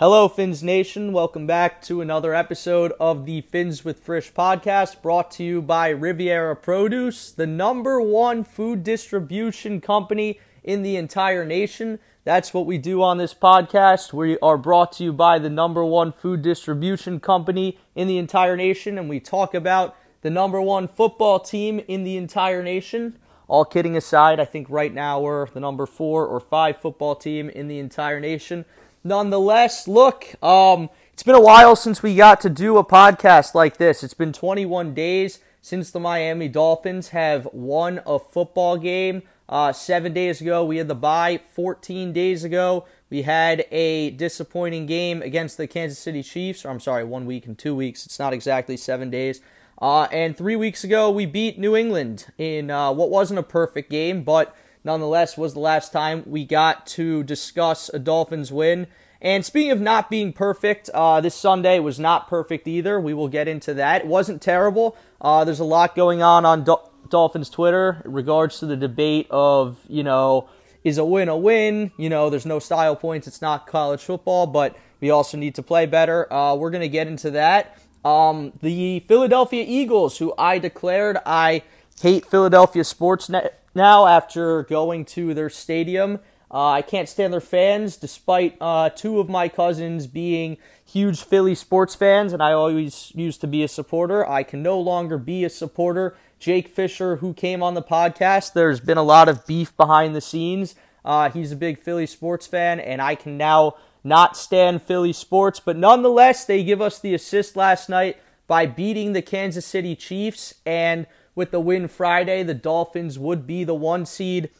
Hello, Fins Nation. Welcome back to another episode of the Fins with Frisch podcast brought to you by Riviera Produce, the number one food distribution company in the entire nation. That's what we do on this podcast. We are brought to you by the number one food distribution company in the entire nation, and we talk about the number one football team in the entire nation. All kidding aside, I think right now we're the number four or five football team in the entire nation nonetheless, look, um, it's been a while since we got to do a podcast like this. It's been 21 days since the Miami Dolphins have won a football game. Uh, seven days ago, we had the bye. 14 days ago, we had a disappointing game against the Kansas City Chiefs. Or, I'm sorry, one week and two weeks. It's not exactly seven days. Uh, and three weeks ago, we beat New England in uh, what wasn't a perfect game, but nonetheless was the last time we got to discuss a Dolphins win. And speaking of not being perfect, uh, this Sunday was not perfect either. We will get into that. It wasn't terrible. Uh, there's a lot going on on Dol- Dolphins Twitter in regards to the debate of, you know, is a win a win? You know, there's no style points. It's not college football, but we also need to play better. Uh, we're going to get into that. Um, the Philadelphia Eagles, who I declared I hate Philadelphia sports net now after going to their stadium. Uh, I can't stand their fans, despite uh, two of my cousins being huge Philly sports fans, and I always used to be a supporter. I can no longer be a supporter. Jake Fisher, who came on the podcast, there's been a lot of beef behind the scenes. Uh, he's a big Philly sports fan, and I can now not stand Philly sports, but nonetheless, they give us the assist last night by beating the Kansas City Chiefs and with the win Friday, the Dolphins would be the one seed.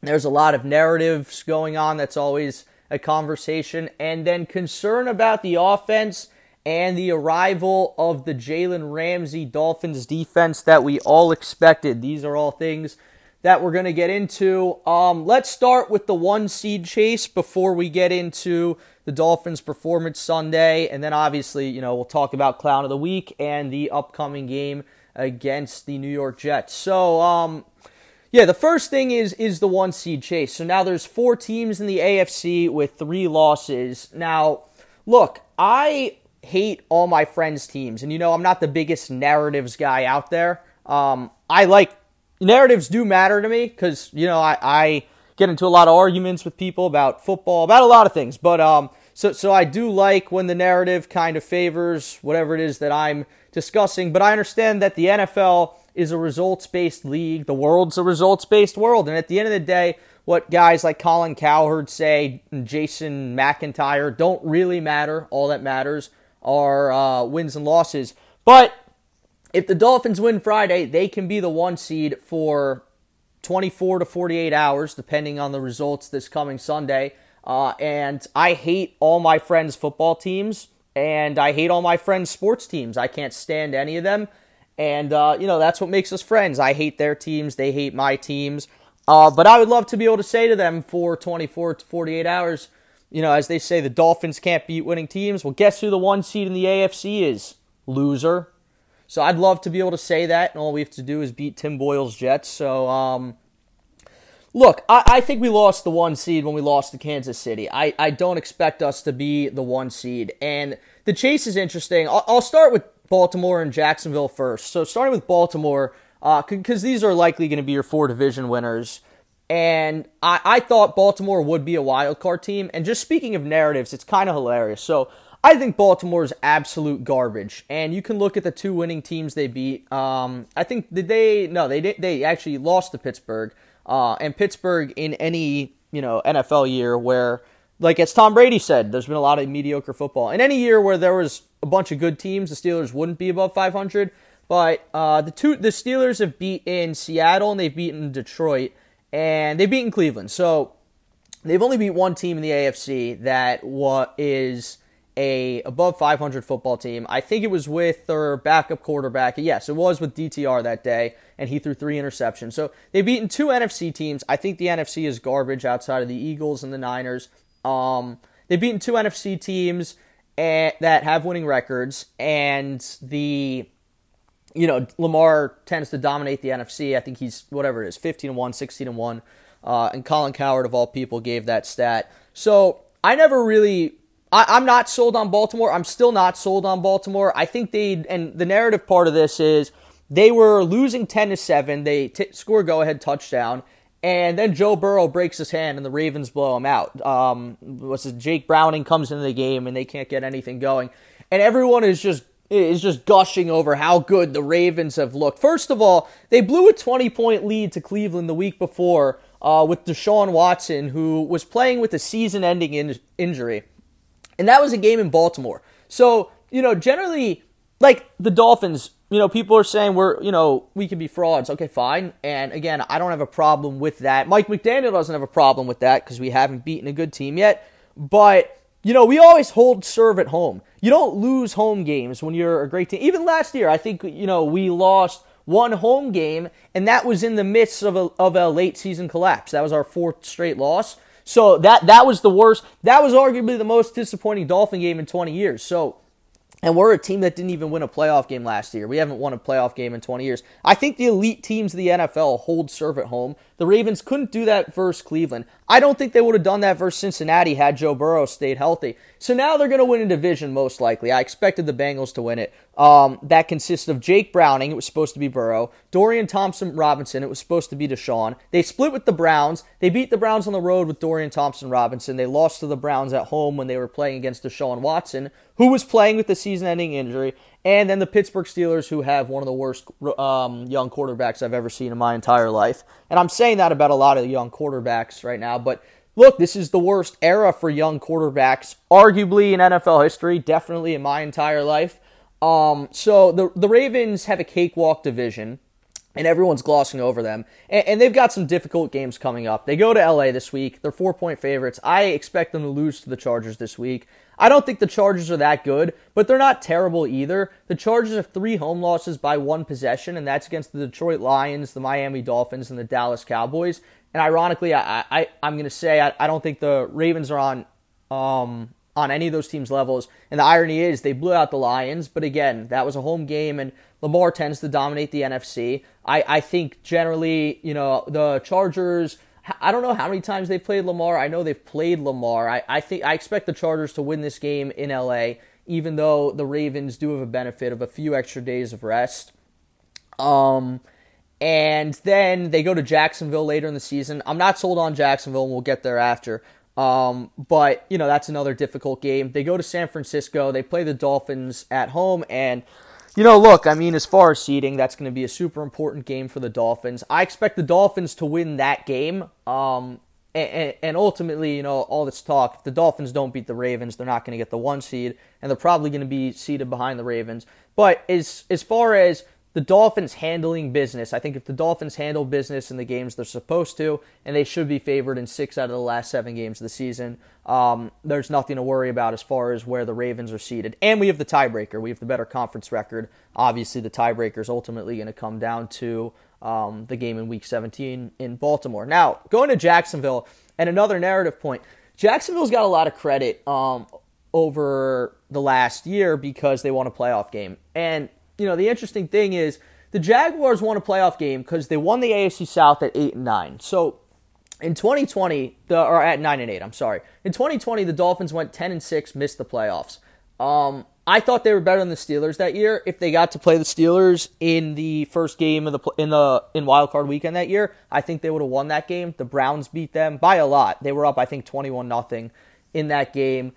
There's a lot of narratives going on. That's always a conversation. And then concern about the offense and the arrival of the Jalen Ramsey Dolphins defense that we all expected. These are all things that we're going to get into. Um, let's start with the one seed chase before we get into the Dolphins' performance Sunday. And then obviously, you know, we'll talk about Clown of the Week and the upcoming game against the New York Jets. So, um, yeah, the first thing is is the one seed chase. So now there's four teams in the AFC with three losses. Now, look, I hate all my friends' teams, and you know I'm not the biggest narratives guy out there. Um, I like narratives do matter to me because you know I, I get into a lot of arguments with people about football, about a lot of things. But um, so so I do like when the narrative kind of favors whatever it is that I'm discussing, but I understand that the NFL is a results based league. The world's a results based world. And at the end of the day, what guys like Colin Cowherd say and Jason McIntyre don't really matter. All that matters are uh, wins and losses. But if the Dolphins win Friday, they can be the one seed for 24 to 48 hours, depending on the results this coming Sunday. Uh, and I hate all my friends' football teams and I hate all my friends' sports teams. I can't stand any of them. And, uh, you know, that's what makes us friends. I hate their teams, they hate my teams. Uh, but I would love to be able to say to them for 24 to 48 hours, you know, as they say, the Dolphins can't beat winning teams. Well, guess who the one seed in the AFC is? Loser. So I'd love to be able to say that, and all we have to do is beat Tim Boyle's Jets. So, um, look, I, I, think we lost the one seed when we lost to Kansas City. I, I don't expect us to be the one seed. And the chase is interesting. I'll, I'll start with Baltimore and Jacksonville first. So, starting with Baltimore, because uh, these are likely going to be your four division winners. And I, I thought Baltimore would be a wild card team. And just speaking of narratives, it's kind of hilarious. So, I think Baltimore is absolute garbage, and you can look at the two winning teams they beat. Um, I think did they? No, they. They actually lost to Pittsburgh. Uh, and Pittsburgh in any you know NFL year where, like as Tom Brady said, there's been a lot of mediocre football. In any year where there was a bunch of good teams, the Steelers wouldn't be above 500. But uh, the two the Steelers have beaten Seattle and they've beaten Detroit and they've beaten Cleveland. So they've only beat one team in the AFC that what is a above 500 football team. I think it was with their backup quarterback. Yes, it was with DTR that day, and he threw three interceptions. So they've beaten two NFC teams. I think the NFC is garbage outside of the Eagles and the Niners. Um, they've beaten two NFC teams and, that have winning records, and the you know Lamar tends to dominate the NFC. I think he's whatever it is, 15 and one, 16 and one, uh, and Colin Cowherd of all people gave that stat. So I never really I, am not sold on Baltimore. I'm still not sold on Baltimore. I think they and the narrative part of this is they were losing 10 to 7. They t- score go ahead touchdown. And then Joe Burrow breaks his hand and the Ravens blow him out. Um, what's it, Jake Browning comes into the game and they can't get anything going. And everyone is just is just gushing over how good the Ravens have looked. First of all, they blew a 20 point lead to Cleveland the week before uh, with Deshaun Watson, who was playing with a season ending in- injury. And that was a game in Baltimore. So, you know, generally, like the Dolphins, you know, people are saying we're, you know, we can be frauds. Okay, fine. And again, I don't have a problem with that. Mike McDaniel doesn't have a problem with that because we haven't beaten a good team yet. But, you know, we always hold serve at home. You don't lose home games when you're a great team. Even last year, I think, you know, we lost one home game, and that was in the midst of a, of a late season collapse. That was our fourth straight loss. So that that was the worst. That was arguably the most disappointing Dolphin game in 20 years. So and we're a team that didn't even win a playoff game last year. We haven't won a playoff game in 20 years. I think the elite teams of the NFL hold serve at home. The Ravens couldn't do that versus Cleveland. I don't think they would have done that versus Cincinnati had Joe Burrow stayed healthy. So now they're going to win a division most likely. I expected the Bengals to win it. Um, that consists of Jake Browning, it was supposed to be Burrow, Dorian Thompson Robinson, it was supposed to be Deshaun. They split with the Browns. They beat the Browns on the road with Dorian Thompson Robinson. They lost to the Browns at home when they were playing against Deshaun Watson, who was playing with the season ending injury and then the Pittsburgh Steelers, who have one of the worst um, young quarterbacks I've ever seen in my entire life. And I'm saying that about a lot of young quarterbacks right now, but look, this is the worst era for young quarterbacks, arguably in NFL history, definitely in my entire life. Um, so the the Ravens have a cakewalk division and everyone's glossing over them. And, and, they've got some difficult games coming up. They go to LA this week. They're four point favorites. I expect them to lose to the Chargers this week. I don't think the Chargers are that good, but they're not terrible either. The Chargers have three home losses by one possession, and that's against the Detroit Lions, the Miami Dolphins, and the Dallas Cowboys. And ironically, I, I, I'm going to say I, I don't think the Ravens are on um, on any of those teams' levels. And the irony is they blew out the Lions, but again, that was a home game, and Lamar tends to dominate the NFC. I, I think generally, you know, the Chargers. I don't know how many times they've played Lamar. I know they've played Lamar. I, I think I expect the Chargers to win this game in LA, even though the Ravens do have a benefit of a few extra days of rest. Um, and then they go to Jacksonville later in the season. I'm not sold on Jacksonville, and we'll get there after. Um, but you know that's another difficult game. They go to San Francisco. They play the Dolphins at home, and you know, look, I mean, as far as seeding, that's going to be a super important game for the Dolphins. I expect the Dolphins to win that game. Um, and, and, ultimately, you know, all this talk, if the Dolphins don't beat the Ravens, they're not going to get the one seed, and they're probably going to be seated behind the Ravens. But as as far as the Dolphins handling business. I think if the Dolphins handle business in the games they're supposed to, and they should be favored in six out of the last seven games of the season, um, there's nothing to worry about as far as where the Ravens are seated. And we have the tiebreaker. We have the better conference record. Obviously, the tiebreaker is ultimately going to come down to um, the game in Week 17 in Baltimore. Now, going to Jacksonville, and another narrative point. Jacksonville's got a lot of credit um, over the last year because they won a playoff game. And you know, the interesting thing is the Jaguars won a playoff game because they won the AFC South at eight and nine. So in 2020, the, or at nine and eight, I'm sorry. In 2020, the Dolphins went 10 and six, missed the playoffs. Um, I thought they were better than the Steelers that year. If they got to play the Steelers in the first game of the in the in Wild Card Weekend that year, I think they would have won that game. The Browns beat them by a lot. They were up, I think, 21 nothing in that game.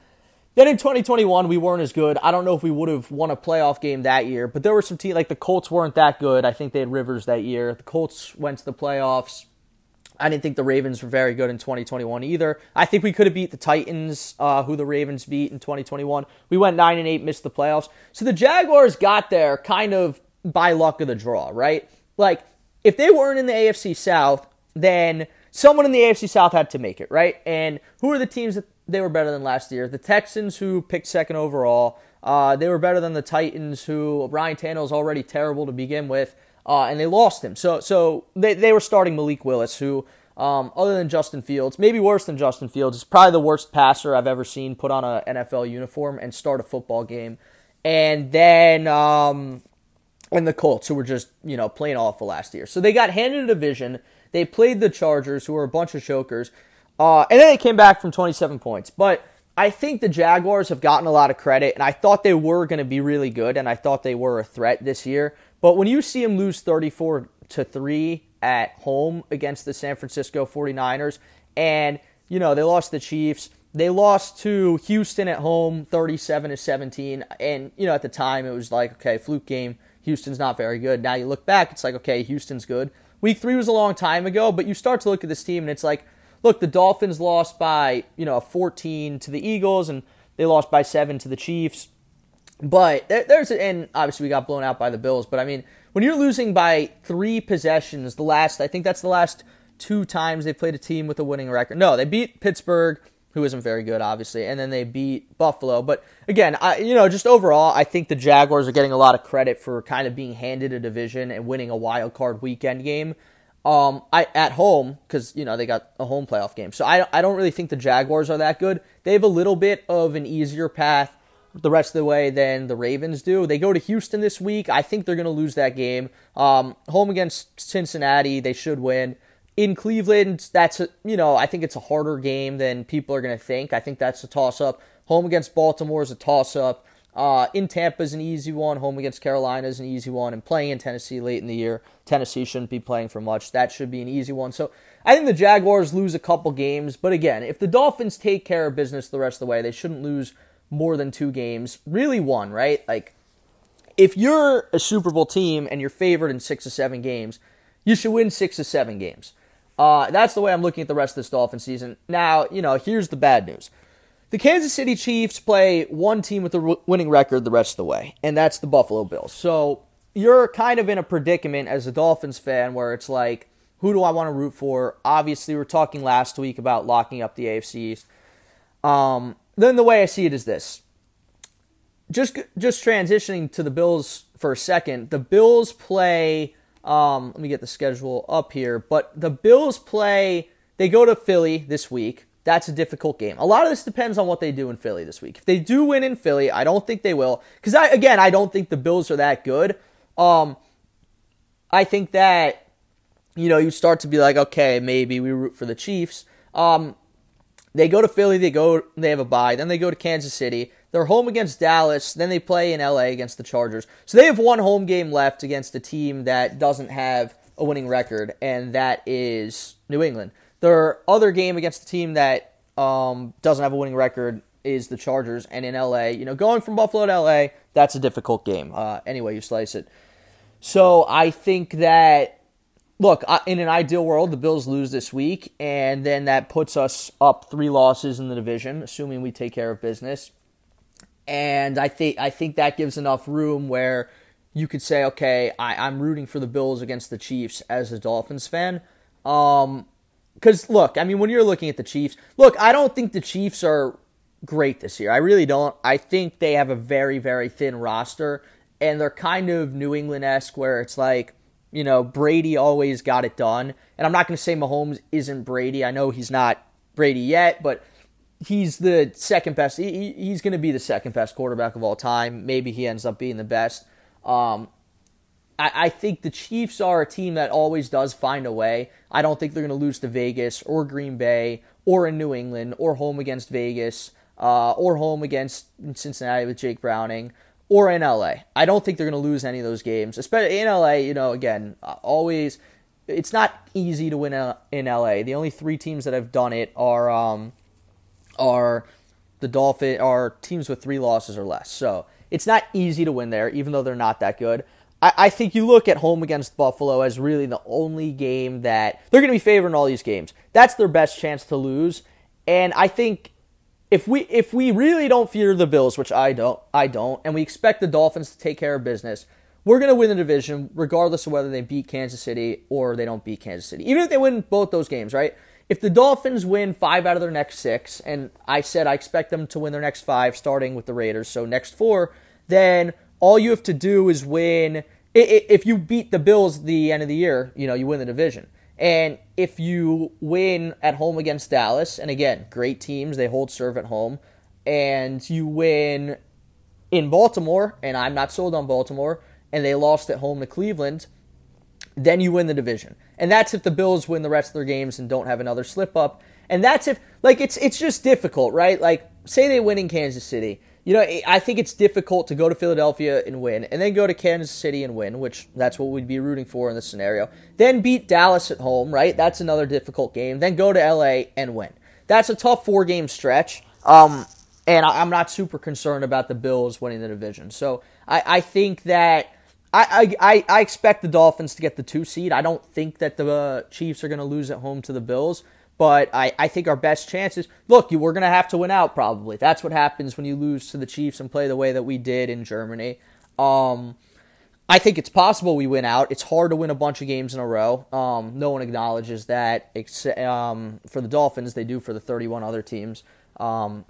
Then in 2021, we weren't as good. I don't know if we would have won a playoff game that year, but there were some teams like the Colts weren't that good. I think they had Rivers that year. The Colts went to the playoffs. I didn't think the Ravens were very good in 2021 either. I think we could have beat the Titans, uh, who the Ravens beat in 2021. We went nine and eight, missed the playoffs. So the Jaguars got there kind of by luck of the draw, right? Like if they weren't in the AFC South, then someone in the AFC South had to make it, right? And who are the teams that they were better than last year. The Texans, who picked second overall, uh, they were better than the Titans, who Ryan Tannehill's already terrible to begin with, uh, and they lost him. So, so they they were starting Malik Willis, who, um, other than Justin Fields, maybe worse than Justin Fields, is probably the worst passer I've ever seen put on an NFL uniform and start a football game. And then, um, and the Colts, who were just you know playing awful last year. So they got handed a division. They played the Chargers, who were a bunch of chokers. Uh, and then they came back from 27 points. But I think the Jaguars have gotten a lot of credit, and I thought they were going to be really good, and I thought they were a threat this year. But when you see them lose 34 to 3 at home against the San Francisco 49ers, and, you know, they lost the Chiefs, they lost to Houston at home 37 to 17, and, you know, at the time it was like, okay, fluke game. Houston's not very good. Now you look back, it's like, okay, Houston's good. Week three was a long time ago, but you start to look at this team and it's like, look, the Dolphins lost by, you know, 14 to the Eagles and they lost by seven to the Chiefs. But there's, and obviously we got blown out by the Bills, but I mean, when you're losing by three possessions, the last, I think that's the last two times they've played a team with a winning record. No, they beat Pittsburgh who isn't very good, obviously, and then they beat Buffalo. But again, I, you know, just overall, I think the Jaguars are getting a lot of credit for kind of being handed a division and winning a wild card weekend game. Um, I at home because you know they got a home playoff game, so I I don't really think the Jaguars are that good. They have a little bit of an easier path the rest of the way than the Ravens do. They go to Houston this week. I think they're going to lose that game. Um, home against Cincinnati, they should win in Cleveland, that's a, you know I think it's a harder game than people are going to think. I think that's a toss up. Home against Baltimore is a toss up. Uh, in Tampa is an easy one. Home against Carolina is an easy one. And playing in Tennessee late in the year, Tennessee shouldn't be playing for much. That should be an easy one. So I think the Jaguars lose a couple games. But again, if the Dolphins take care of business the rest of the way, they shouldn't lose more than two games. Really one, right? Like if you're a Super Bowl team and you're favored in six or seven games, you should win six or seven games. Uh, that's the way I'm looking at the rest of this Dolphin season. Now, you know, here's the bad news. The Kansas City Chiefs play one team with a winning record the rest of the way, and that's the Buffalo Bills. So you're kind of in a predicament as a Dolphins fan where it's like, who do I want to root for? Obviously, we are talking last week about locking up the AFCs. Um, then the way I see it is this. Just just transitioning to the Bills for a second. The Bills play um, let me get the schedule up here. But the Bills play, they go to Philly this week. That's a difficult game. A lot of this depends on what they do in Philly this week. If they do win in Philly, I don't think they will. Because, I again, I don't think the Bills are that good. Um, I think that, you know, you start to be like, okay, maybe we root for the Chiefs. Um, they go to Philly, they go, they have a bye. Then they go to Kansas City. They're home against Dallas. Then they play in LA against the Chargers. So they have one home game left against a team that doesn't have a winning record, and that is New England. Their other game against the team that um, doesn't have a winning record is the Chargers, and in LA, you know, going from Buffalo to LA, that's a difficult game. Uh, anyway, you slice it. So I think that look, in an ideal world, the Bills lose this week, and then that puts us up three losses in the division, assuming we take care of business and I think I think that gives enough room where you could say, okay, I, am rooting for the Bills against the Chiefs as a Dolphins fan. Um, because look, I mean, when you're looking at the Chiefs, look, I don't think the Chiefs are great this year. I really don't. I think they have a very very thin roster, and they're kind of New England esque, where it's like. You know, Brady always got it done. And I'm not going to say Mahomes isn't Brady. I know he's not Brady yet, but he's the second best. He, he's going to be the second best quarterback of all time. Maybe he ends up being the best. Um, I, I, think the Chiefs are a team that always does find a way. I don't think they're going to lose to Vegas or Green Bay or in New England or home against Vegas uh, or home against Cincinnati with Jake Browning or in LA. I don't think they're going to lose any of those games. Especially in LA, you know, again, uh, always it's not easy to win in LA. The only three teams that have done it are um, are the Dolphin are teams with three losses or less. So it's not easy to win there, even though they're not that good. I, I think you look at home against Buffalo as really the only game that they're going to be favoring all these games. That's their best chance to lose, and I think if we if we really don't fear the Bills, which I don't, I don't, and we expect the Dolphins to take care of business, we're going to win the division regardless of whether they beat Kansas City or they don't beat Kansas City. Even if they win both those games, right? if the Dolphins win five out of their next six, and I said I expect them to win their next five, starting with the Raiders, so next four, then all you have to do is win. If you beat the Bills at the end of the year, you know you win the division. And if you win at home against Dallas, and again, great teams, they hold serve at home, and you win in Baltimore, and I'm not sold on Baltimore, and they lost at home to Cleveland, then you win the division. And that's if the Bills win the rest of their games and don't have another slip up. And that's if like it's it's just difficult, right? Like say they win in Kansas City. You know, I think it's difficult to go to Philadelphia and win, and then go to Kansas City and win, which that's what we'd be rooting for in this scenario. Then beat Dallas at home, right? That's another difficult game. Then go to LA and win. That's a tough four game stretch. Um, and I'm not super concerned about the Bills winning the division. So I, I think that I, I, I expect the Dolphins to get the two seed. I don't think that the uh, Chiefs are going to lose at home to the Bills, but I, I think our best chances look, you, we're going to have to win out probably. That's what happens when you lose to the Chiefs and play the way that we did in Germany. Um, I think it's possible we win out. It's hard to win a bunch of games in a row. Um, no one acknowledges that. Um, for the Dolphins, they do for the 31 other teams. Um,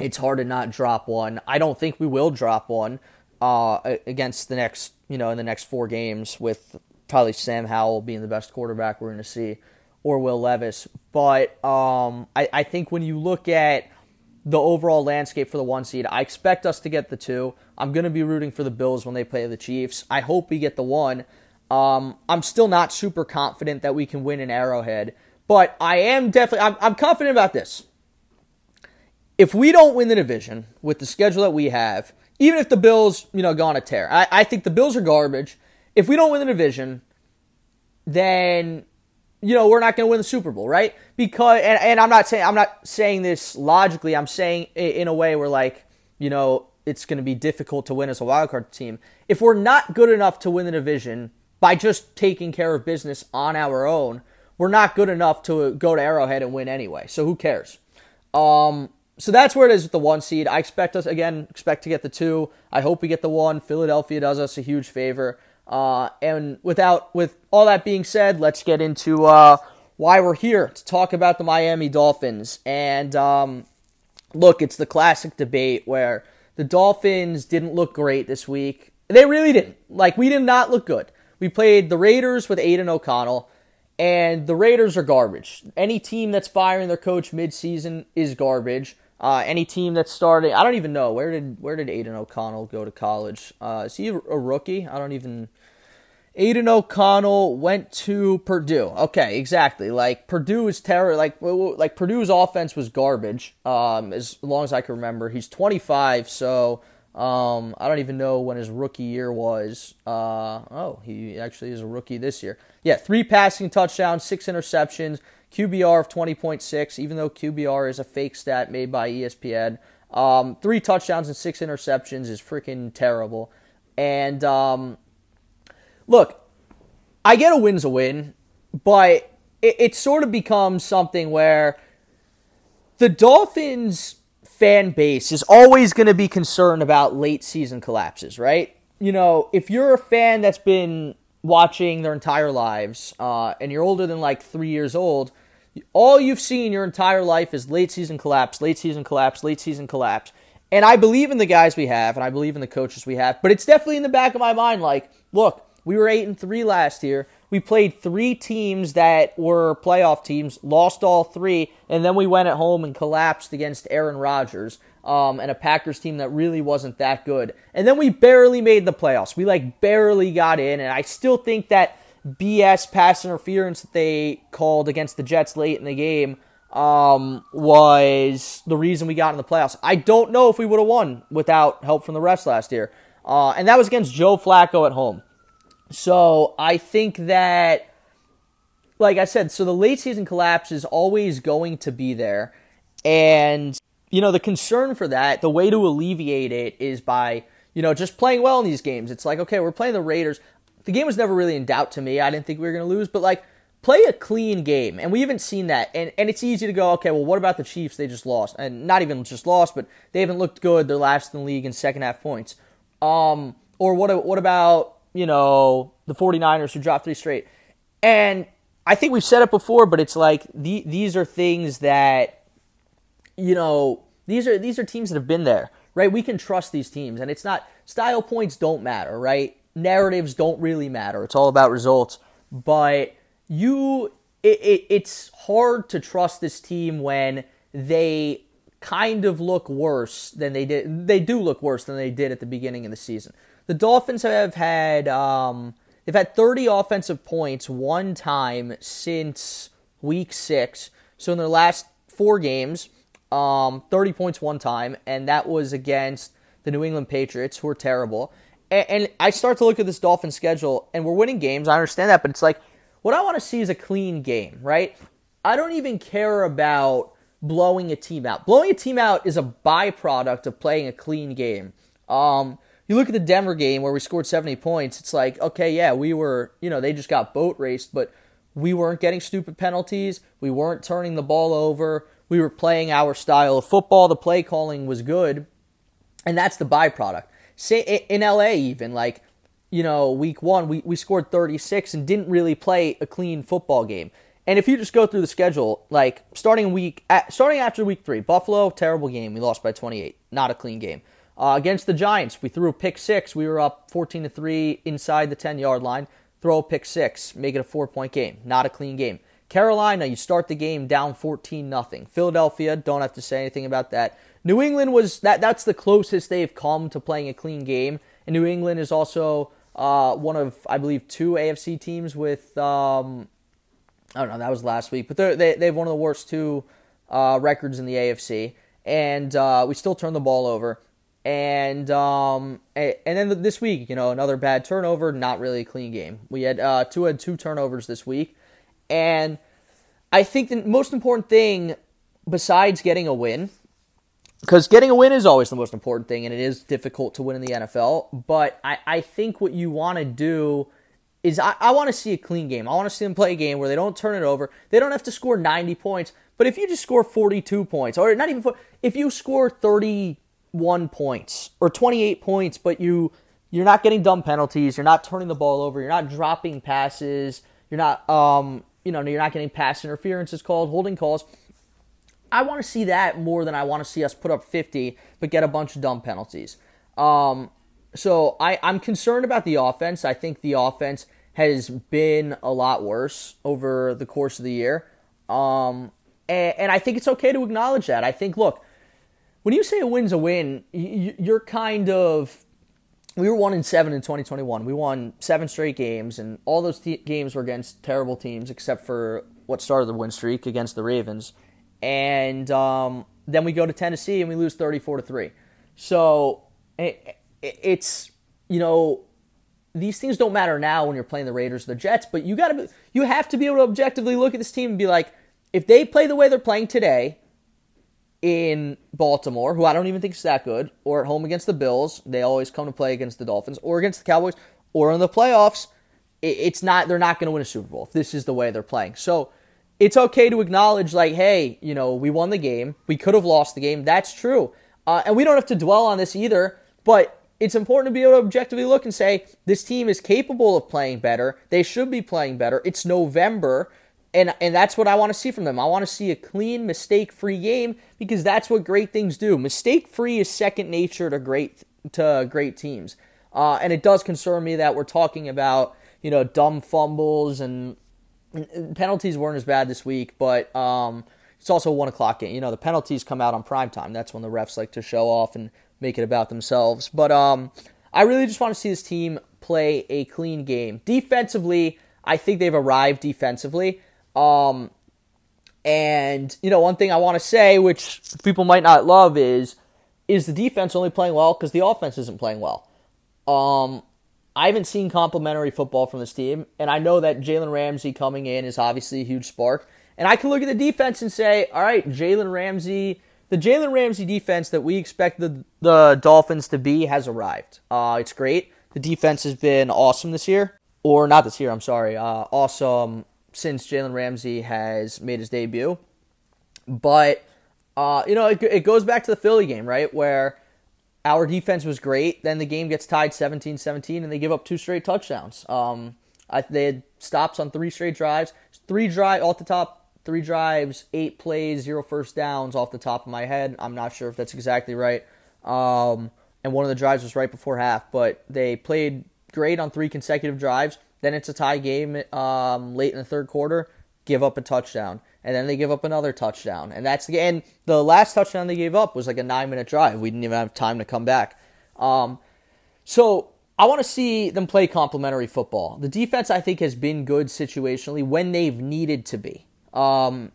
it's hard to not drop one. I don't think we will drop one uh, against the next, you know, in the next four games with probably Sam Howell being the best quarterback we're going to see, or Will Levis. But um, I, I think when you look at the overall landscape for the one seed, I expect us to get the two. I'm going to be rooting for the Bills when they play the Chiefs. I hope we get the one. Um, I'm still not super confident that we can win an Arrowhead, but I am definitely I'm, I'm confident about this. If we don't win the division with the schedule that we have, even if the Bills, you know, go on a tear, I, I think the Bills are garbage. If we don't win the division, then you know we're not going to win the Super Bowl, right? Because and, and I'm not saying I'm not saying this logically. I'm saying in a way where like you know it's going to be difficult to win as a wildcard team. If we're not good enough to win the division by just taking care of business on our own, we're not good enough to go to Arrowhead and win anyway. So who cares? Um, so that's where it is with the one seed. I expect us again, expect to get the two. I hope we get the one. Philadelphia does us a huge favor. Uh, and without with all that being said, let's get into uh, why we're here to talk about the Miami Dolphins. And um, look, it's the classic debate where the Dolphins didn't look great this week. They really didn't. Like we did not look good. We played the Raiders with Aidan O'Connell, and the Raiders are garbage. Any team that's firing their coach midseason is garbage. Uh, any team that's starting, I don't even know where did where did Aidan O'Connell go to college? Uh, is he a rookie? I don't even. Aidan O'Connell went to Purdue. Okay, exactly. Like Purdue is terror. Like like Purdue's offense was garbage. Um, as long as I can remember, he's 25, so um, I don't even know when his rookie year was. Uh, oh, he actually is a rookie this year. Yeah, three passing touchdowns, six interceptions. QBR of 20.6, even though QBR is a fake stat made by ESPN. Um, three touchdowns and six interceptions is freaking terrible. And um, look, I get a win's a win, but it, it sort of becomes something where the Dolphins fan base is always going to be concerned about late season collapses, right? You know, if you're a fan that's been watching their entire lives uh, and you're older than like three years old, all you've seen your entire life is late season collapse, late season collapse, late season collapse. And I believe in the guys we have, and I believe in the coaches we have, but it's definitely in the back of my mind like, look, we were 8 and 3 last year. We played three teams that were playoff teams, lost all three, and then we went at home and collapsed against Aaron Rodgers um, and a Packers team that really wasn't that good. And then we barely made the playoffs. We like barely got in, and I still think that BS pass interference that they called against the Jets late in the game um, was the reason we got in the playoffs. I don't know if we would have won without help from the refs last year. Uh, and that was against Joe Flacco at home. So I think that, like I said, so the late season collapse is always going to be there. And, you know, the concern for that, the way to alleviate it is by, you know, just playing well in these games. It's like, okay, we're playing the Raiders the game was never really in doubt to me. I didn't think we were going to lose, but like play a clean game, and we haven't seen that. And and it's easy to go, okay, well, what about the Chiefs? They just lost, and not even just lost, but they haven't looked good. They're last in the league in second half points. Um, or what what about you know the 49ers who dropped three straight? And I think we've said it before, but it's like the, these are things that you know these are these are teams that have been there, right? We can trust these teams, and it's not style points don't matter, right? Narratives don't really matter. It's all about results. But you, it, it, it's hard to trust this team when they kind of look worse than they did. They do look worse than they did at the beginning of the season. The Dolphins have had um, they've had 30 offensive points one time since week six. So in their last four games, um, 30 points one time, and that was against the New England Patriots, who are terrible. And, and I start to look at this Dolphin schedule, and we're winning games. I understand that, but it's like what I want to see is a clean game, right? I don't even care about blowing a team out. Blowing a team out is a byproduct of playing a clean game. Um, you look at the Denver game where we scored 70 points, it's like, okay, yeah, we were, you know, they just got boat raced, but we weren't getting stupid penalties. We weren't turning the ball over. We were playing our style of football. The play calling was good. And that's the byproduct. Say in LA, even, like, you know, week one, we, we scored 36 and didn't really play a clean football game. And if you just go through the schedule, like starting week, starting after week three, Buffalo, terrible game. We lost by 28. Not a clean game. Uh, against the Giants, we threw a pick six. We were up 14 to 3 inside the 10 yard line. Throw a pick six, make it a four point game. Not a clean game. Carolina, you start the game down 14 nothing. Philadelphia, don't have to say anything about that. New England was that that's the closest they've come to playing a clean game. And New England is also uh, one of I believe two AFC teams with um, I don't know that was last week, but they they have one of the worst two uh, records in the AFC, and uh, we still turn the ball over and um, and then this week, you know, another bad turnover, not really a clean game. We had uh, two had two turnovers this week, and I think the most important thing, besides getting a win, because getting a win is always the most important thing, and it is difficult to win in the NFL. But I, I think what you want to do is I, I want to see a clean game. I want to see them play a game where they don't turn it over. They don't have to score 90 points. But if you just score 42 points, or not even, if you score 30 one points or 28 points, but you you're not getting dumb penalties, you're not turning the ball over, you're not dropping passes, you're not um you know you're not getting pass interference is called holding calls. I want to see that more than I want to see us put up 50 but get a bunch of dumb penalties. Um, so I, I'm concerned about the offense. I think the offense has been a lot worse over the course of the year. Um, and, and I think it's okay to acknowledge that. I think, look, when you say a win's a win, you're kind of. We were one in seven in 2021. We won seven straight games, and all those games were against terrible teams, except for what started the win streak against the Ravens. And um, then we go to Tennessee and we lose 34 to three. So it, it's you know these things don't matter now when you're playing the Raiders or the Jets, but you got to you have to be able to objectively look at this team and be like, if they play the way they're playing today, in Baltimore, who I don't even think is that good, or at home against the Bills. They always come to play against the Dolphins, or against the Cowboys, or in the playoffs. It's not they're not going to win a Super Bowl if this is the way they're playing. So it's okay to acknowledge, like, hey, you know, we won the game. We could have lost the game. That's true, uh, and we don't have to dwell on this either. But it's important to be able to objectively look and say this team is capable of playing better. They should be playing better. It's November and and that's what I want to see from them. I want to see a clean, mistake-free game because that's what great things do. Mistake-free is second nature to great to great teams. Uh, and it does concern me that we're talking about you know dumb fumbles and penalties weren't as bad this week, but um, it's also a one o'clock game. You know the penalties come out on prime time. That's when the refs like to show off and make it about themselves. But um, I really just want to see this team play a clean game defensively. I think they've arrived defensively. Um, and you know, one thing I want to say, which people might not love, is is the defense only playing well because the offense isn't playing well. Um, I haven't seen complementary football from this team, and I know that Jalen Ramsey coming in is obviously a huge spark. And I can look at the defense and say, all right, Jalen Ramsey, the Jalen Ramsey defense that we expect the, the Dolphins to be has arrived. Uh, it's great. The defense has been awesome this year, or not this year. I'm sorry, uh, awesome since Jalen Ramsey has made his debut. But, uh, you know, it, it goes back to the Philly game, right? Where our defense was great. Then the game gets tied 17 17, and they give up two straight touchdowns. Um, I, they had stops on three straight drives. Three drive off the top, three drives, eight plays, zero first downs off the top of my head. I'm not sure if that's exactly right. Um, and one of the drives was right before half, but they played great on three consecutive drives. Then it's a tie game um, late in the third quarter. Give up a touchdown, and then they give up another touchdown, and that's the and the last touchdown they gave up was like a nine minute drive. We didn't even have time to come back. Um, so I want to see them play complementary football. The defense I think has been good situationally when they've needed to be. Um,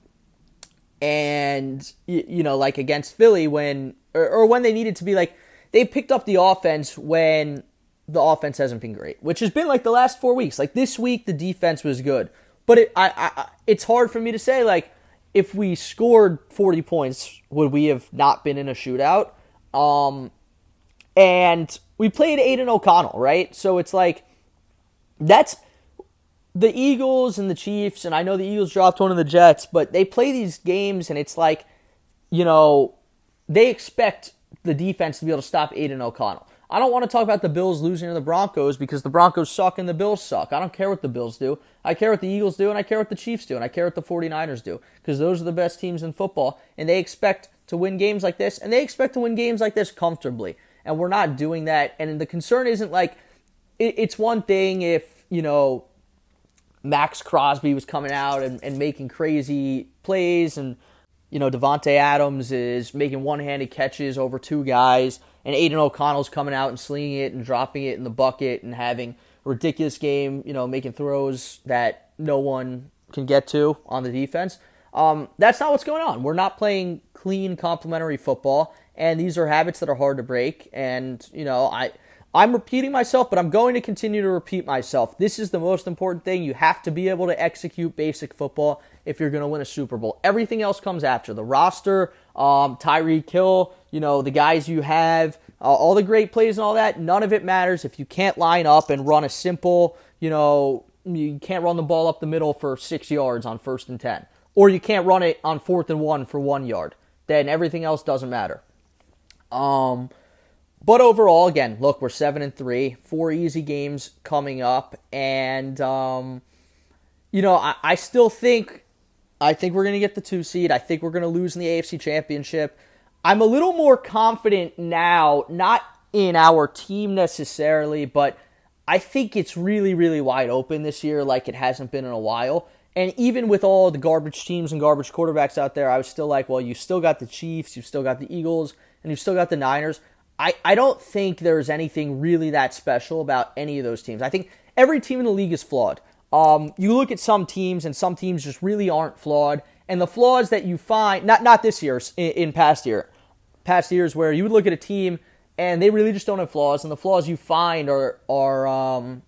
and you know, like against Philly when or, or when they needed to be like they picked up the offense when the offense hasn't been great, which has been like the last four weeks. Like this week, the defense was good, but it, I, I, it's hard for me to say like if we scored 40 points, would we have not been in a shootout? Um, and we played Aidan O'Connell, right? So it's like that's the Eagles and the Chiefs, and I know the Eagles dropped one of the Jets, but they play these games, and it's like, you know, they expect the defense to be able to stop Aidan O'Connell. I don't want to talk about the Bills losing to the Broncos because the Broncos suck and the Bills suck. I don't care what the Bills do. I care what the Eagles do and I care what the Chiefs do and I care what the 49ers do because those are the best teams in football and they expect to win games like this and they expect to win games like this comfortably. And we're not doing that. And the concern isn't like it's one thing if, you know, Maxx Crosby was coming out and, and making crazy plays and you know, Davante Adams is making one-handed catches over two guys, and Aidan O'Connell's coming out and slinging it and dropping it in the bucket and having ridiculous game, you know, making throws that no one can get to on the defense. Um, that's not what's going on. We're not playing clean, complementary football, and these are habits that are hard to break. And you know, I I'm repeating myself, but I'm going to continue to repeat myself. This is the most important thing. You have to be able to execute basic football if you're going to win a Super Bowl. Everything else comes after the roster, um, Tyreek Hill, you know, the guys you have, uh, all the great plays and all that. None of it matters if you can't line up and run a simple, you know, you can't run the ball up the middle for six yards on first and 10, or you can't run it on fourth and one for one yard. Then everything else doesn't matter. Um, but overall, again, look, we're seven and three, four easy games coming up, and um, you know, I, I still think, I think we're gonna get the two seed. I think we're gonna lose in the AFC Championship. I'm a little more confident now, not in our team necessarily, but I think it's really, really wide open this year, like it hasn't been in a while. And even with all the garbage teams and garbage quarterbacks out there, I was still like, well, you still got the Chiefs, you've still got the Eagles, and you've still got the Niners. I, I don't think there's anything really that special about any of those teams. I think every team in the league is flawed. Um, you look at some teams, and some teams just really aren't flawed. And the flaws that you find, not not this year, in, in past year, past years, where you would look at a team and they really just don't have flaws, and the flaws you find are are um,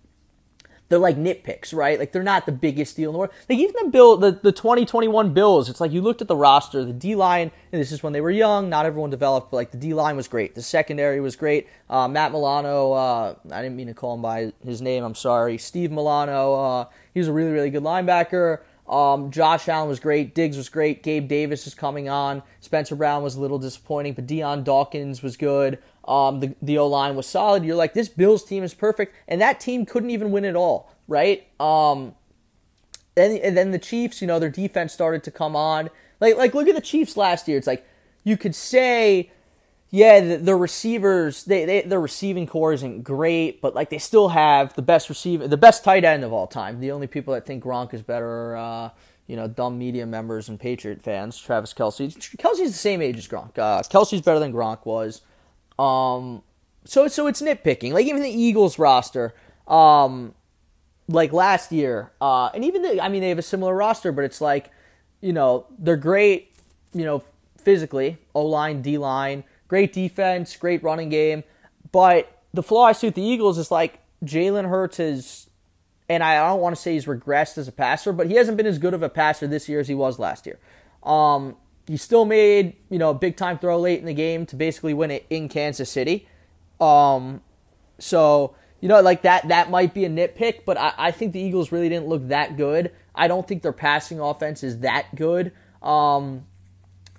they're like nitpicks, right? Like they're not the biggest deal in the world. Like even the bill, the, the 2021 Bills, it's like you looked at the roster, the D line, and this is when they were young, not everyone developed, but like the D line was great. The secondary was great. Uh, Matt Milano, uh, I didn't mean to call him by his name, I'm sorry. Steve Milano, uh, he was a really, really good linebacker. Um, Josh Allen was great. Diggs was great. Gabe Davis is coming on. Spencer Brown was a little disappointing, but Dion Dawkins was good. Um, the the O line was solid. You're like, this Bills team is perfect, and that team couldn't even win it all, right? Um, and, and then the Chiefs, you know, their defense started to come on. Like like look at the Chiefs last year. It's like you could say, yeah, the, the receivers, they, they their receiving corps isn't great, but like they still have the best receiver, the best tight end of all time. The only people that think Gronk is better. Are, uh, you know, dumb media members and Patriot fans. Travis Kelce. Kelce's the same age as Gronk. Uh, Kelce's better than Gronk was. Um, so so it's nitpicking. Like even the Eagles roster, um, like last year, uh, and even the, I mean they have a similar roster, but it's like, you know, they're great, you know, physically, O line, D line, great defense, great running game, but the flaw I see with the Eagles is like Jalen Hurts is, and I don't want to say he's regressed as a passer, but he hasn't been as good of a passer this year as he was last year. Um, he still made you know a big time throw late in the game to basically win it in Kansas City. Um, so you know like that that might be a nitpick, but I, I think the Eagles really didn't look that good. I don't think their passing offense is that good. Um,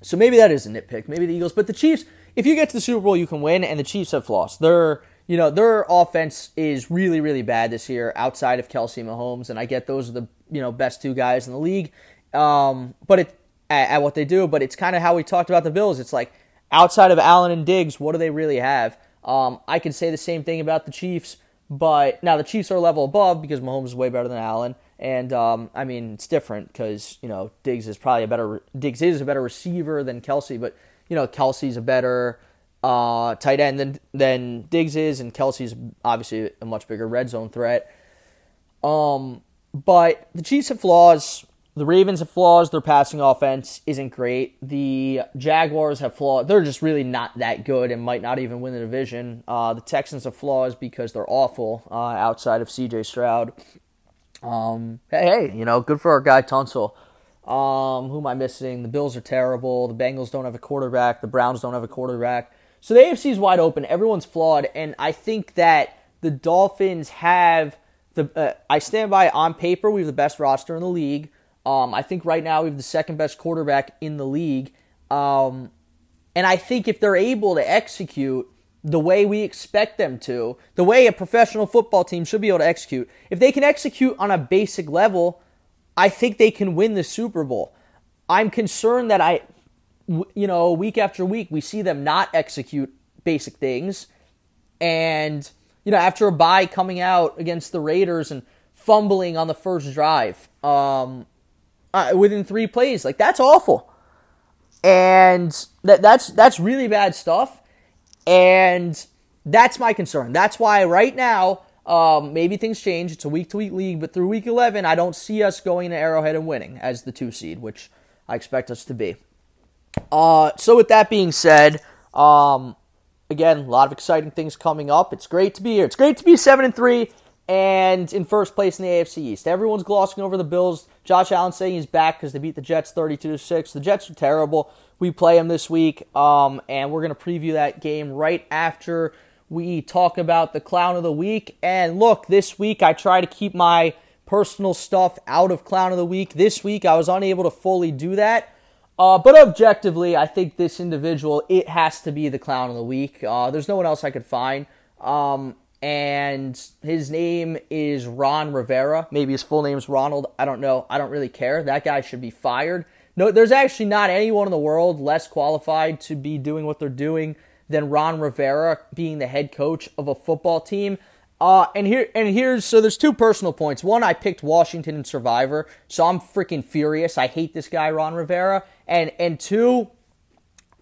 so maybe that is a nitpick. Maybe the Eagles, but the Chiefs. If you get to the Super Bowl, you can win, and the Chiefs have lost. Their you know their offense is really really bad this year outside of Kelce Mahomes, and I get those are the you know best two guys in the league. Um, but it at, at what they do. But it's kind of how we talked about the Bills. It's like outside of Allen and Diggs, what do they really have? Um, I could say the same thing about the Chiefs, but now the Chiefs are a level above because Mahomes is way better than Allen. And um, I mean, it's different because you know Diggs is probably a better Diggs is a better receiver than Kelce, but you know Kelce's a better uh, tight end than than Diggs is, and Kelce's obviously a much bigger red zone threat. Um, but the Chiefs have flaws the Ravens have flaws. Their passing offense isn't great. The Jaguars have flaws. They're just really not that good and might not even win the division. Uh, the Texans have flaws because they're awful uh, outside of CJ Stroud. Um, hey, hey, you know, good for our guy Tunsil. Um, who am I missing? The Bills are terrible. The Bengals don't have a quarterback. The Browns don't have a quarterback. So the AFC is wide open. Everyone's flawed, and I think that the Dolphins have the. Uh, I stand by on paper. We have the best roster in the league. Um, I think right now we have the second best quarterback in the league. Um, and I think if they're able to execute the way we expect them to, the way a professional football team should be able to execute, if they can execute on a basic level, I think they can win the Super Bowl. I'm concerned that I, you know, week after week, we see them not execute basic things. And, you know, after a bye coming out against the Raiders and fumbling on the first drive, um, uh, within three plays. Like that's awful, and that that's that's really bad stuff, and that's my concern. That's why right now. Um, maybe things change. It's a week to week league, but through week 11, I don't see us going to Arrowhead and winning as the two seed, which I expect us to be. Uh, so, with that being said, um, again, a lot of exciting things coming up. It's great to be here. It's great to be 7 and 3 and in first place in the AFC East. Everyone's glossing over the Bills. Josh Allen saying he's back because they beat the Jets 32 to 6. The Jets are terrible. We play them this week, um, and we're going to preview that game right after we talk about the clown of the week. And look, this week I try to keep my personal stuff out of clown of the week. This week I was unable to fully do that. Uh, but objectively, I think this individual, it has to be the clown of the week. Uh, there's no one else I could find. Um, and his name is Ron Rivera. Maybe his full name is Ronald. I don't know. I don't really care. That guy should be fired. No, there's actually not anyone in the world less qualified to be doing what they're doing than Ron Rivera being the head coach of a football team. Uh, and here and here's so there's two personal points. One, I picked Washington and Survivor, so I'm freaking furious. I hate this guy, Ron Rivera. And and two,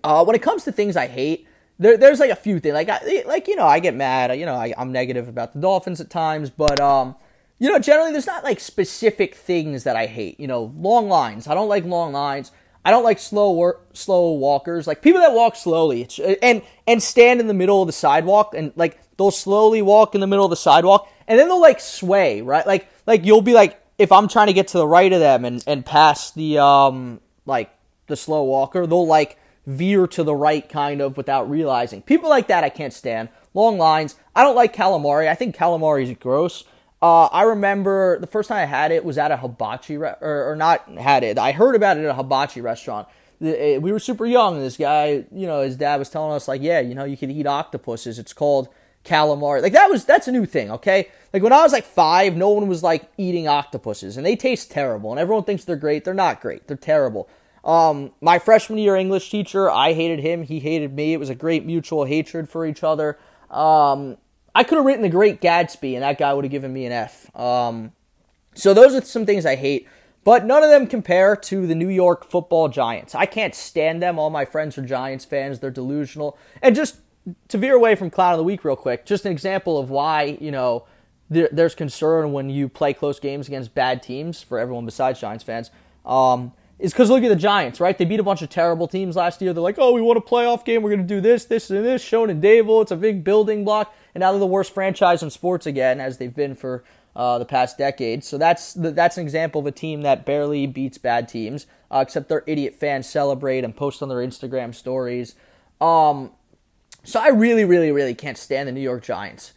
uh, when it comes to things I hate, there, there's like a few things. Like I, like you know I get mad. You know I, I'm negative about the Dolphins at times but um you know generally there's not like specific things that I hate. You know long lines. I don't like long lines. I don't like slow slow walkers. Like people that walk slowly and and stand in the middle of the sidewalk and like they'll slowly walk in the middle of the sidewalk and then they'll like sway right? Like like you'll be like if I'm trying to get to the right of them and and pass the um like the slow walker they'll like veer to the right kind of without realizing. People like that I can't stand. Long lines. I don't like calamari. I think calamari is gross. Uh, I remember the first time I had it was at a hibachi, re- or, or, not had it. I heard about it at a hibachi restaurant. The, we were super young. This guy, you know, his dad was telling us like, yeah, you know, you can eat octopuses. It's called calamari. Like that was that's a new thing. Okay, like when I was like five, no one was like eating octopuses, and they taste terrible, and everyone thinks they're great. They're not great. They're terrible. Um, my freshman year English teacher, I hated him. He hated me. It was a great mutual hatred for each other. Um, I could have written The Great Gatsby, and that guy would have given me an F. Um, so those are some things I hate, but none of them compare to the New York Football Giants. I can't stand them. All my friends are Giants fans. They're delusional. And just to veer away from Clown of the Week real quick, just an example of why you know there, there's concern when you play close games against bad teams for everyone besides Giants fans. Um, is because look at the Giants, right? They beat a bunch of terrible teams last year. They're like, oh, we want a playoff game. We're going to do this, this, and this. Shown Daboll. It's a big building block. And now they're the worst franchise in sports again, as they've been for uh, the past decade. So that's that's an example of a team that barely beats bad teams, uh, except their idiot fans celebrate and post on their Instagram stories. Um, so I really, really, really can't stand the New York Giants.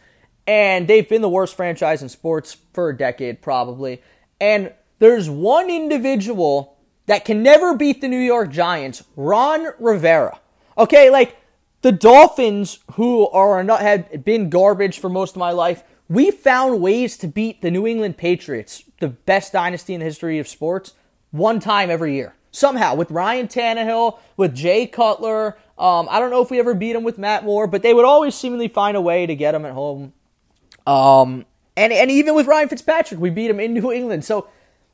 And they've been the worst franchise in sports for a decade, probably. And there's one individual that can never beat the New York Giants, Ron Rivera. Okay, like the Dolphins, who are not had been garbage for most of my life, we found ways to beat the New England Patriots, the best dynasty in the history of sports, one time every year. Somehow, with Ryan Tannehill, with Jay Cutler. Um, I don't know if we ever beat them with Matt Moore, but they would always seemingly find a way to get them at home. Um, and, and even with Ryan Fitzpatrick, we beat him in New England. So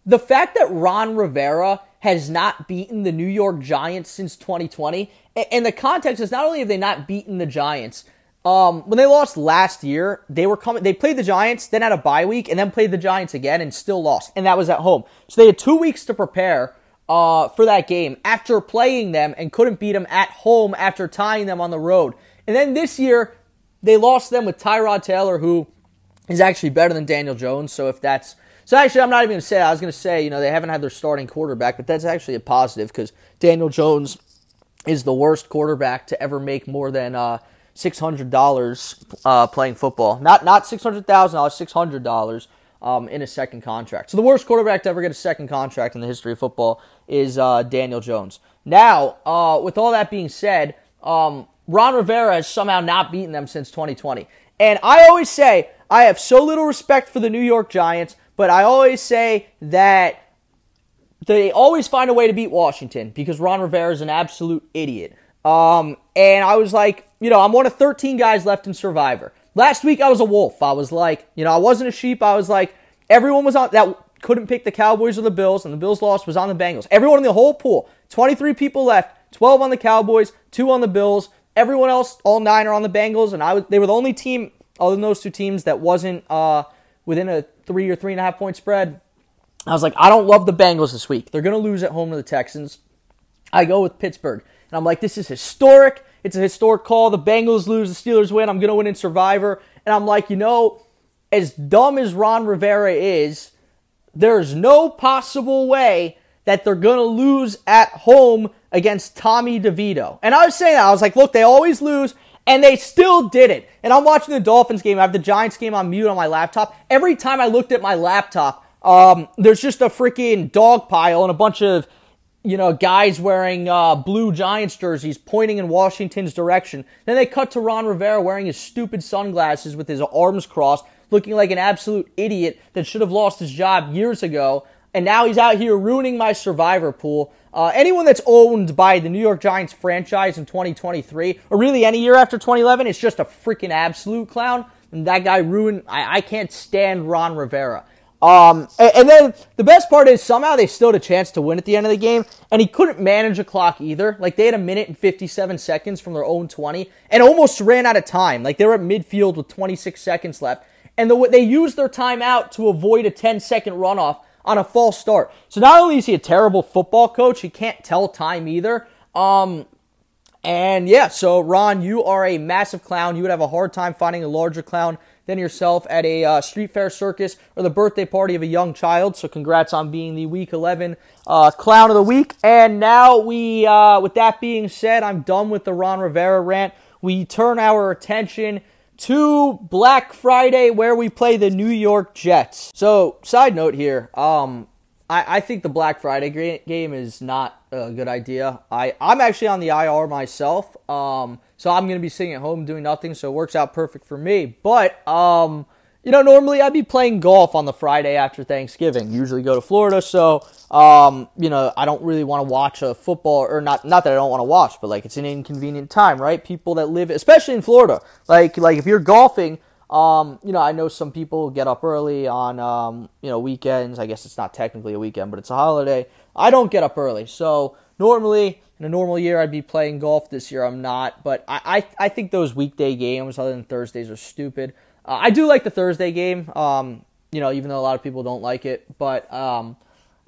the fact that Ron Rivera has not beaten the New York Giants since 2020. And the context is not only have they not beaten the Giants, Um, when they lost last year, they were coming. They played the Giants, then had a bye week, and then played the Giants again, and still lost. And that was at home. So they had two weeks to prepare uh, for that game after playing them and couldn't beat them at home after tying them on the road. And then this year, they lost them with Tyrod Taylor, who is actually better than Daniel Jones. So if that's so, actually, I'm not even going to say. I was going to say, you know, they haven't had their starting quarterback, but that's actually a positive because Daniel Jones is the worst quarterback to ever make more than uh, six hundred dollars uh, playing football. Not not six hundred thousand dollars, six hundred dollars um, in a second contract. So the worst quarterback to ever get a second contract in the history of football is uh, Daniel Jones. Now, uh, with all that being said, um, Ron Rivera has somehow not beaten them since 2020. And I always say I have so little respect for the New York Giants, but I always say that they always find a way to beat Washington because Ron Rivera is an absolute idiot. Um, and I was like, you know, I'm one of 13 guys left in Survivor. Last week I was a wolf. I was like, you know, I wasn't a sheep. I was like, everyone was on that couldn't pick the Cowboys or the Bills, and the Bills lost was on the Bengals. Everyone in the whole pool, 23 people left, 12 on the Cowboys, two on the Bills. Everyone else, all nine are on the Bengals, and I was, they were the only team other than those two teams that wasn't uh, within a three or three and a half point spread. I was like, I don't love the Bengals this week. They're going to lose at home to the Texans. I go with Pittsburgh. And I'm like, this is historic. It's a historic call. The Bengals lose, the Steelers win. I'm going to win in Survivor. And I'm like, you know, as dumb as Ron Rivera is, there's no possible way that they're going to lose at home against Tommy DeVito. And I was saying that. I was like, look, they always lose. And they still did it. And I'm watching the Dolphins game. I have the Giants game on mute on my laptop. Every time I looked at my laptop, um, there's just a freaking dog pile and a bunch of you know, guys wearing uh, blue Giants jerseys pointing in Washington's direction. Then they cut to Ron Rivera wearing his stupid sunglasses with his arms crossed, looking like an absolute idiot that should have lost his job years ago. And now he's out here ruining my survivor pool. Uh, anyone that's owned by the New York Giants franchise in 2023, or really any year after 2011, is just a freaking absolute clown. And that guy ruined. I, I can't stand Ron Rivera. Um, and, and, then the best part is somehow they still had a chance to win at the end of the game, and he couldn't manage a clock either. Like they had a minute and 57 seconds from their own 20, and almost ran out of time. Like they were at midfield with 26 seconds left, and the, they used their timeout to avoid a 10 second runoff on a false start. So not only is he a terrible football coach, he can't tell time either. Um, and yeah, so Ron, you are a massive clown. You would have a hard time finding a larger clown than yourself at a uh, street fair circus or the birthday party of a young child. So congrats on being the Week 11 uh, Clown of the Week. And now we, uh, with that being said, I'm done with the Ron Rivera rant. We turn our attention to Black Friday where we play the New York Jets. So side note here, um, I, I think the Black Friday game is not a good idea. I, I'm actually on the IR myself. Um, so I'm going to be sitting at home doing nothing, so it works out perfect for me. But, um, you know, normally I'd be playing golf on the Friday after Thanksgiving. Usually go to Florida, so, um, you know, I don't really want to watch a football, or not, not that I don't want to watch, but like it's an inconvenient time, right? People that live, especially in Florida, like, like if you're golfing, um, you know, I know some people get up early on, um, you know, weekends. I guess it's not technically a weekend, but it's a holiday. I don't get up early, so normally in a normal year, I'd be playing golf. This year, I'm not. But I, I, I think those weekday games, other than Thursdays, are stupid. Uh, I do like the Thursday game, um, you know, even though a lot of people don't like it. But um,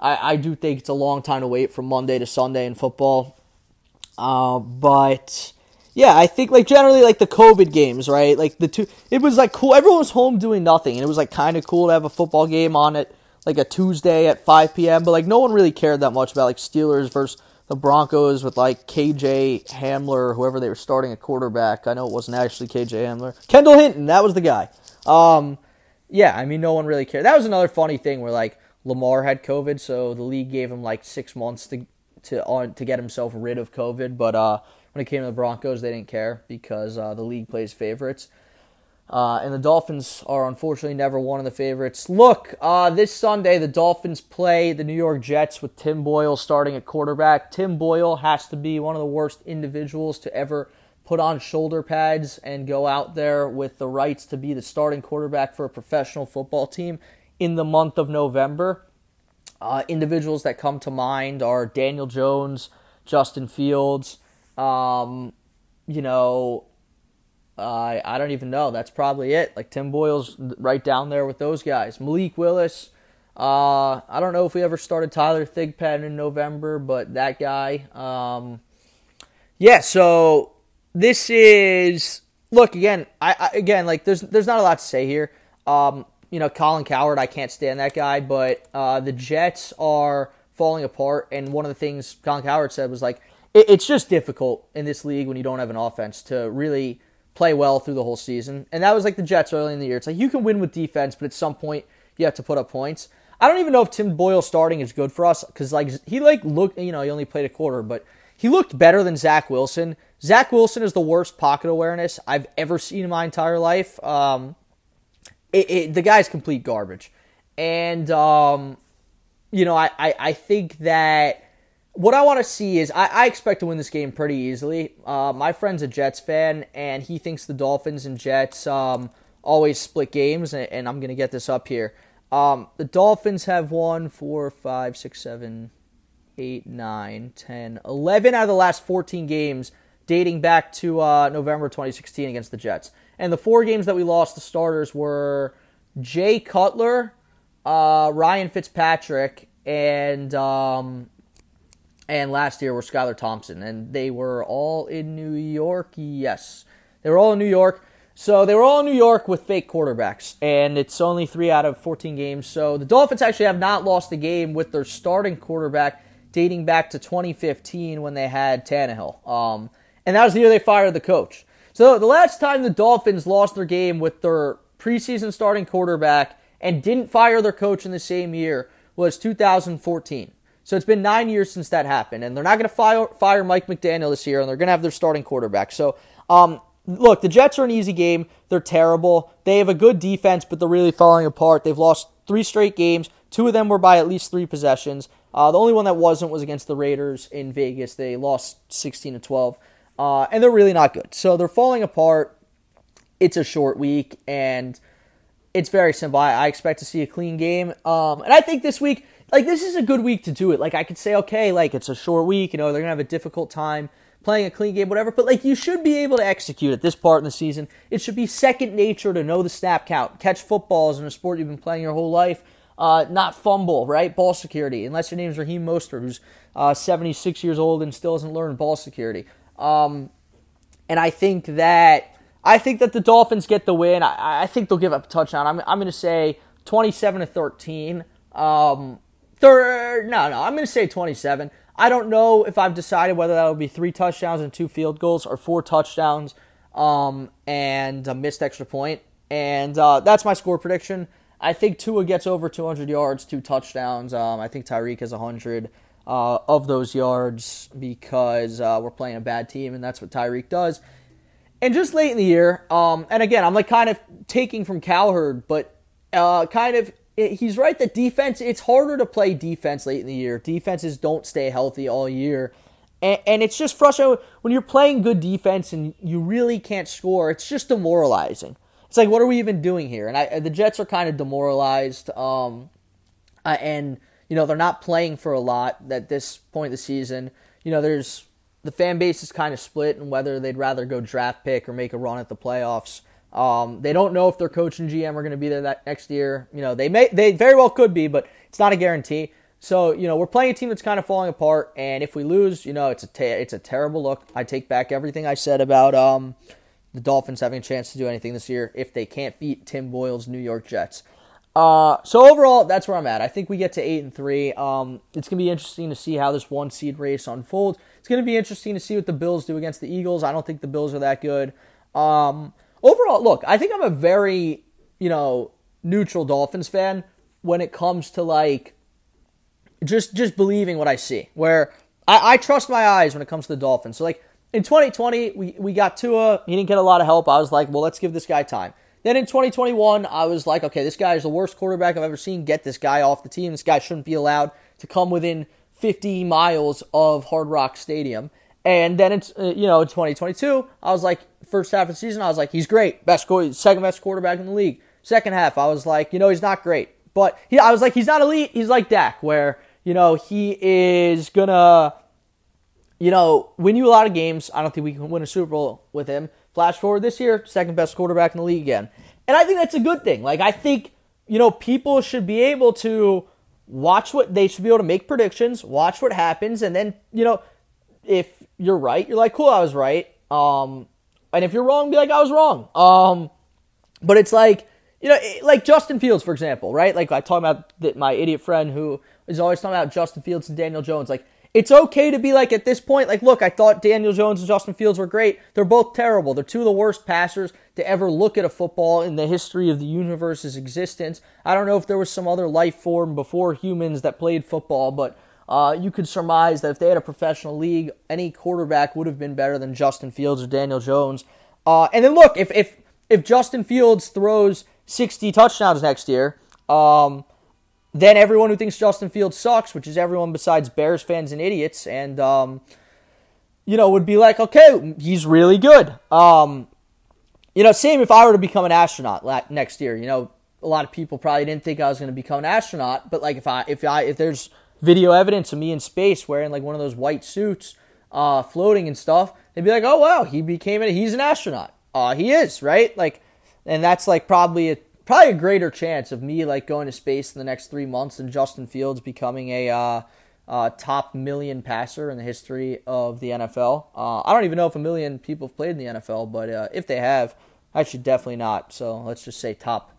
I, I do think it's a long time to wait from Monday to Sunday in football. Uh, but yeah, I think like generally like the COVID games, right? Like the two, it was like cool. Everyone was home doing nothing, and it was like kind of cool to have a football game on it, like a Tuesday at 5 p.m. But like no one really cared that much about like Steelers versus the Broncos with like KJ Hamler, whoever they were starting a quarterback. I know it wasn't actually KJ Hamler. Kendall Hinton, that was the guy. Um, yeah, I mean, no one really cared. That was another funny thing where like Lamar had COVID, so the league gave him like six months to to on to get himself rid of COVID. But uh, when it came to the Broncos, they didn't care because uh, the league plays favorites. Uh, and the Dolphins are unfortunately never one of the favorites. Look, uh, this Sunday the Dolphins play the New York Jets with Tim Boyle starting at quarterback. Tim Boyle has to be one of the worst individuals to ever put on shoulder pads and go out there with the rights to be the starting quarterback for a professional football team in the month of November. Uh, individuals that come to mind are Daniel Jones, Justin Fields, um, you know, I I don't even know. That's probably it. Like Tim Boyle's right down there with those guys. Malik Willis. Uh, I don't know if we ever started Tyler Thigpen in November, but that guy. Um, yeah. So this is look again. I, I, again like there's there's not a lot to say here. Um, you know, Colin Cowherd. I can't stand that guy, but uh, the Jets are falling apart. And one of the things Colin Cowherd said was like, it, it's just difficult in this league when you don't have an offense to really play well through the whole season. And that was like the Jets early in the year. It's like you can win with defense, but at some point you have to put up points. I don't even know if Tim Boyle starting is good for us because like he like looked, you know, he only played a quarter, but he looked better than Zach Wilson. Zach Wilson is the worst pocket awareness I've ever seen in my entire life. Um, it, it, the guy's complete garbage, and um, you know, I, I, I think that what I want to see is I, I, expect to win this game pretty easily. Uh, my friend's a Jets fan, and he thinks the Dolphins and Jets um, always split games, and, and I'm going to get this up here. Um, the Dolphins have won four, five, six, seven, eight, nine, ten, eleven out of the last 14 games dating back to uh, November 2016 against the Jets. And the four games that we lost, the starters were Jay Cutler, uh, Ryan Fitzpatrick, and um, and last year were Skylar Thompson, and they were all in New York. Yes, they were all in New York. So they were all in New York with fake quarterbacks, and it's only three out of 14 games. So the Dolphins actually have not lost a game with their starting quarterback dating back to 2015 when they had Tannehill. Um, and that was the year they fired the coach. So the last time the Dolphins lost their game with their preseason starting quarterback and didn't fire their coach in the same year was 2014. So it's been nine years since that happened, and they're not going to fire, fire Mike McDaniel this year, and they're going to have their starting quarterback. So, um, look, the Jets are an easy game. They're terrible. They have a good defense, but they're really falling apart. They've lost three straight games. Two of them were by at least three possessions. Uh, the only one that wasn't was against the Raiders in Vegas. They lost 16 to 12, uh, and they're really not good. So they're falling apart. It's a short week, and it's very simple. I, I expect to see a clean game, um, and I think this week like this is a good week to do it. Like I could say, okay, like it's a short week, you know, they're gonna have a difficult time playing a clean game, whatever. But like you should be able to execute at this part in the season. It should be second nature to know the snap count, catch footballs in a sport you've been playing your whole life. Uh, not fumble, right? Ball security, unless your name's Raheem Mostert, who's uh, 76 years old and still hasn't learned ball security. Um, and I think that I think that the Dolphins get the win. I, I think they'll give up a touchdown. I'm, I'm going to say 27 to 13. Um, Third, no, no, I'm going to say 27. I don't know if I've decided whether that will be three touchdowns and two field goals or four touchdowns um, and a missed extra point. And uh, that's my score prediction. I think Tua gets over 200 yards, two touchdowns. Um, I think Tyreek has 100 uh, of those yards because uh, we're playing a bad team, and that's what Tyreek does. And just late in the year, um, and again, I'm like kind of taking from Cowherd, but uh, kind of it, he's right that defense, it's harder to play defense late in the year. Defenses don't stay healthy all year. And, and it's just frustrating when you're playing good defense and you really can't score. It's just demoralizing. It's like, what are we even doing here? And I, the Jets are kind of demoralized. Um, uh, and, you know, they're not playing for a lot at this point of the season. You know, there's the fan base is kind of split and whether they'd rather go draft pick or make a run at the playoffs. Um, they don't know if their coach and GM are going to be there that next year. You know, they may, they very well could be, but it's not a guarantee. So you know, we're playing a team that's kind of falling apart, and if we lose, you know, it's a te- it's a terrible look. I take back everything I said about um, the Dolphins having a chance to do anything this year if they can't beat Tim Boyle's New York Jets. Uh, so overall, that's where I'm at. I think we get to eight and three. Um, it's gonna be interesting to see how this one seed race unfolds. It's gonna be interesting to see what the Bills do against the Eagles. I don't think the Bills are that good. Um, overall, look, I think I'm a very, you know, neutral Dolphins fan when it comes to like just just believing what I see. Where I, I trust my eyes when it comes to the Dolphins. So like in 2020, we, we got Tua. He didn't get a lot of help. I was like, well, let's give this guy time. Then in 2021, I was like, okay, this guy is the worst quarterback I've ever seen. Get this guy off the team. This guy shouldn't be allowed to come within 50 miles of Hard Rock Stadium. And then it's uh, you know in 2022, I was like first half of the season, I was like he's great, best second best quarterback in the league. Second half, I was like you know he's not great, but he, I was like he's not elite. He's like Dak, where you know he is gonna you know win you a lot of games. I don't think we can win a Super Bowl with him, Flash forward this year, second best quarterback in the league again. And I think that's a good thing. Like, I think, you know, people should be able to watch what they should be able to make predictions, watch what happens, and then, you know, if you're right, you're like, cool, I was right. Um, and if you're wrong, be like, I was wrong. Um, but it's like, you know, like Justin Fields, for example, right? Like I talk about my idiot friend who is always talking about Justin Fields and Daniel Jones. Like, it's okay to be like at this point, like, look, I thought Daniel Jones and Justin Fields were great. They're both terrible. They're two of the worst passers to ever look at a football in the history of the universe's existence. I don't know if there was some other life form before humans that played football, but uh, you could surmise that if they had a professional league, any quarterback would have been better than Justin Fields or Daniel Jones. Uh, and then look, if if if Justin Fields throws 60 touchdowns next year, um, then everyone who thinks Justin Fields sucks, which is everyone besides Bears fans and idiots, and um, you know, would be like, okay, he's really good. Um, you know, same if I were to become an astronaut next year. You know, a lot of people probably didn't think I was going to become an astronaut, but like if I if I if there's video evidence of me in space wearing like one of those white suits, uh, floating and stuff, they'd be like, oh wow, he became it. He's an astronaut. Uh, he is right. Like, and that's like probably a probably a greater chance of me like going to space in the next three months than Justin Fields becoming a uh, uh, top million passer in the history of the NFL. Uh, I don't even know if a million people have played in the NFL, but uh, if they have, I should definitely not. So let's just say top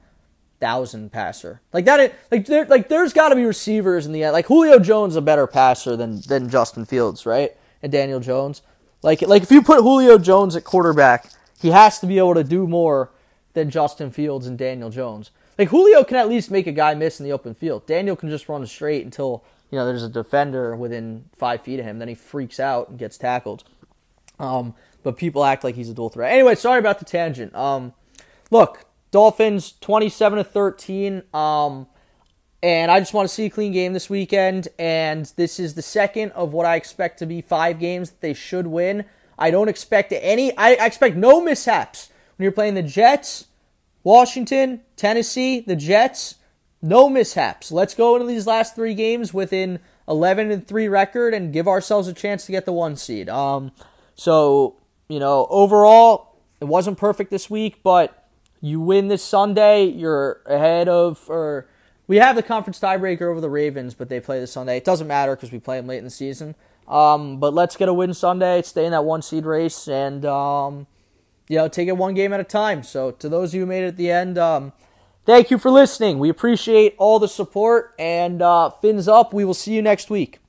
thousand passer. Like that, like there, like there's got to be receivers in the end. like Julio Jones a better passer than than Justin Fields, right? And Daniel Jones. Like like if you put Julio Jones at quarterback, he has to be able to do more than Justin Fields and Daniel Jones. Like Julio can at least make a guy miss in the open field. Daniel can just run straight until you know there's a defender within five feet of him. Then he freaks out and gets tackled. Um, but people act like he's a dual threat. Anyway, sorry about the tangent. Um, look, Dolphins 27 to 13. Um, and I just want to see a clean game this weekend. And this is the second of what I expect to be five games that they should win. I don't expect any. I expect no mishaps when you're playing the Jets, Washington, Tennessee, the Jets, no mishaps. Let's go into these last three games within 11 and 3 record and give ourselves a chance to get the one seed. Um, so, you know, overall, it wasn't perfect this week, but you win this Sunday, you're ahead of, or we have the conference tiebreaker over the Ravens, but they play this Sunday. It doesn't matter because we play them late in the season. Um, but let's get a win Sunday, stay in that one seed race, and um, you know, take it one game at a time. So to those of you who made it at the end, um, thank you for listening. We appreciate all the support and uh, fins up. We will see you next week.